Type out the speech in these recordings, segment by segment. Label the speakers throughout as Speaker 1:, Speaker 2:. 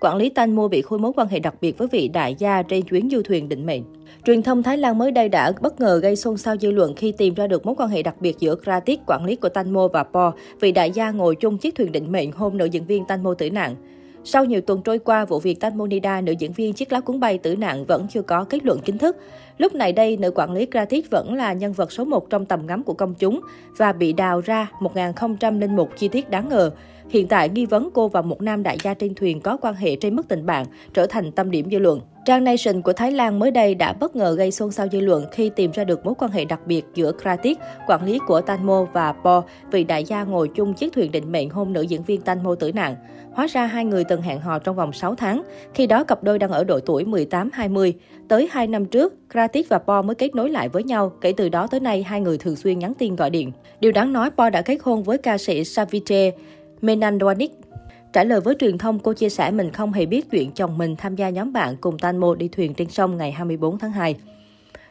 Speaker 1: quản lý Tan Mua bị khôi mối quan hệ đặc biệt với vị đại gia trên chuyến du thuyền định mệnh. Truyền thông Thái Lan mới đây đã bất ngờ gây xôn xao dư luận khi tìm ra được mối quan hệ đặc biệt giữa Kratik, quản lý của Tanmo và Po, vị đại gia ngồi chung chiếc thuyền định mệnh hôm nữ diễn viên Tanmo tử nạn. Sau nhiều tuần trôi qua, vụ việc Tanmonida, nữ diễn viên chiếc lá cuốn bay tử nạn vẫn chưa có kết luận chính thức. Lúc này đây, nữ quản lý Kratik vẫn là nhân vật số 1 trong tầm ngắm của công chúng và bị đào ra 1001 chi tiết đáng ngờ. Hiện tại, nghi vấn cô và một nam đại gia trên thuyền có quan hệ trên mức tình bạn trở thành tâm điểm dư luận. Trang Nation của Thái Lan mới đây đã bất ngờ gây xôn xao dư luận khi tìm ra được mối quan hệ đặc biệt giữa Kratik, quản lý của Tanmo và Po, vị đại gia ngồi chung chiếc thuyền định mệnh hôn nữ diễn viên Tanmo tử nạn. Hóa ra hai người từng hẹn hò trong vòng 6 tháng, khi đó cặp đôi đang ở độ tuổi 18-20. Tới 2 năm trước, Kratik và Po mới kết nối lại với nhau, kể từ đó tới nay hai người thường xuyên nhắn tin gọi điện. Điều đáng nói, Po đã kết hôn với ca sĩ Savitri Menandwanik Trả lời với truyền thông, cô chia sẻ mình không hề biết chuyện chồng mình tham gia nhóm bạn cùng Tanmo đi thuyền trên sông ngày 24 tháng 2.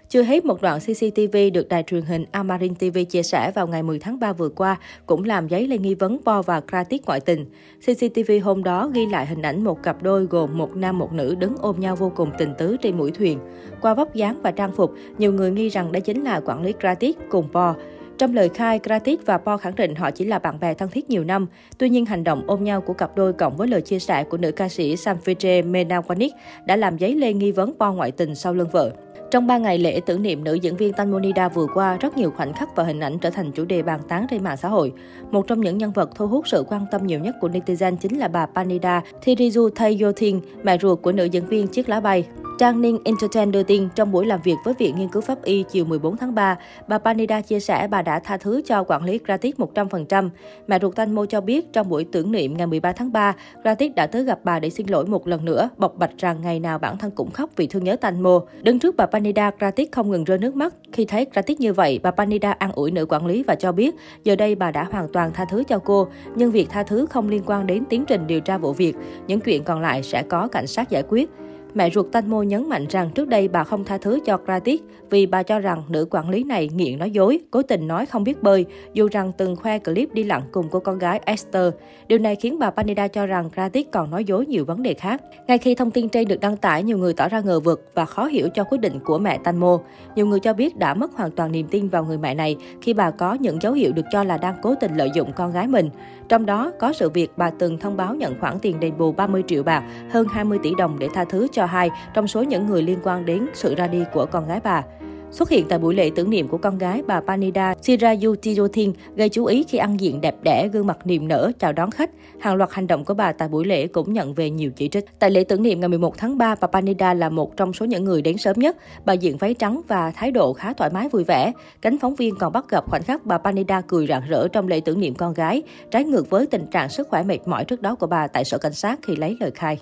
Speaker 1: Chưa hết một đoạn CCTV được đài truyền hình Amarin TV chia sẻ vào ngày 10 tháng 3 vừa qua cũng làm giấy lên nghi vấn Po và Kratik ngoại tình. CCTV hôm đó ghi lại hình ảnh một cặp đôi gồm một nam một nữ đứng ôm nhau vô cùng tình tứ trên mũi thuyền. Qua vóc dáng và trang phục, nhiều người nghi rằng đó chính là quản lý Kratik cùng Po. Trong lời khai, Kratik và Po khẳng định họ chỉ là bạn bè thân thiết nhiều năm. Tuy nhiên, hành động ôm nhau của cặp đôi cộng với lời chia sẻ của nữ ca sĩ Samvije Menawanik đã làm dấy lên nghi vấn Po ngoại tình sau lưng vợ. Trong 3 ngày lễ tưởng niệm nữ diễn viên Tanmonida vừa qua, rất nhiều khoảnh khắc và hình ảnh trở thành chủ đề bàn tán trên mạng xã hội. Một trong những nhân vật thu hút sự quan tâm nhiều nhất của netizen chính là bà Panida Thirizu Thayothin, mẹ ruột của nữ diễn viên Chiếc lá bay. Trang Ninh Entertain đưa tin trong buổi làm việc với Viện Nghiên cứu Pháp y chiều 14 tháng 3, bà Panida chia sẻ bà đã tha thứ cho quản lý Gratis 100%. Mẹ ruột Tanmo cho biết trong buổi tưởng niệm ngày 13 tháng 3, Gratis đã tới gặp bà để xin lỗi một lần nữa, bộc bạch rằng ngày nào bản thân cũng khóc vì thương nhớ Tanmo. Đứng trước bà Panida, Gratis không ngừng rơi nước mắt. Khi thấy Gratis như vậy, bà Panida an ủi nữ quản lý và cho biết giờ đây bà đã hoàn toàn tha thứ cho cô, nhưng việc tha thứ không liên quan đến tiến trình điều tra vụ việc. Những chuyện còn lại sẽ có cảnh sát giải quyết. Mẹ ruột Tanmo nhấn mạnh rằng trước đây bà không tha thứ cho Kratik vì bà cho rằng nữ quản lý này nghiện nói dối, cố tình nói không biết bơi, dù rằng từng khoe clip đi lặn cùng cô con gái Esther. Điều này khiến bà Panida cho rằng Kratik còn nói dối nhiều vấn đề khác. Ngay khi thông tin trên được đăng tải, nhiều người tỏ ra ngờ vực và khó hiểu cho quyết định của mẹ Tanmo. Nhiều người cho biết đã mất hoàn toàn niềm tin vào người mẹ này khi bà có những dấu hiệu được cho là đang cố tình lợi dụng con gái mình. Trong đó có sự việc bà từng thông báo nhận khoản tiền đền bù 30 triệu bạc, hơn 20 tỷ đồng để tha thứ cho hai trong số những người liên quan đến sự ra đi của con gái bà. Xuất hiện tại buổi lễ tưởng niệm của con gái bà Panida Sirayutijothin gây chú ý khi ăn diện đẹp đẽ, gương mặt niềm nở, chào đón khách. Hàng loạt hành động của bà tại buổi lễ cũng nhận về nhiều chỉ trích. Tại lễ tưởng niệm ngày 11 tháng 3, bà Panida là một trong số những người đến sớm nhất. Bà diện váy trắng và thái độ khá thoải mái vui vẻ. Cánh phóng viên còn bắt gặp khoảnh khắc bà Panida cười rạng rỡ trong lễ tưởng niệm con gái, trái ngược với tình trạng sức khỏe mệt mỏi trước đó của bà tại sở cảnh sát khi lấy lời khai.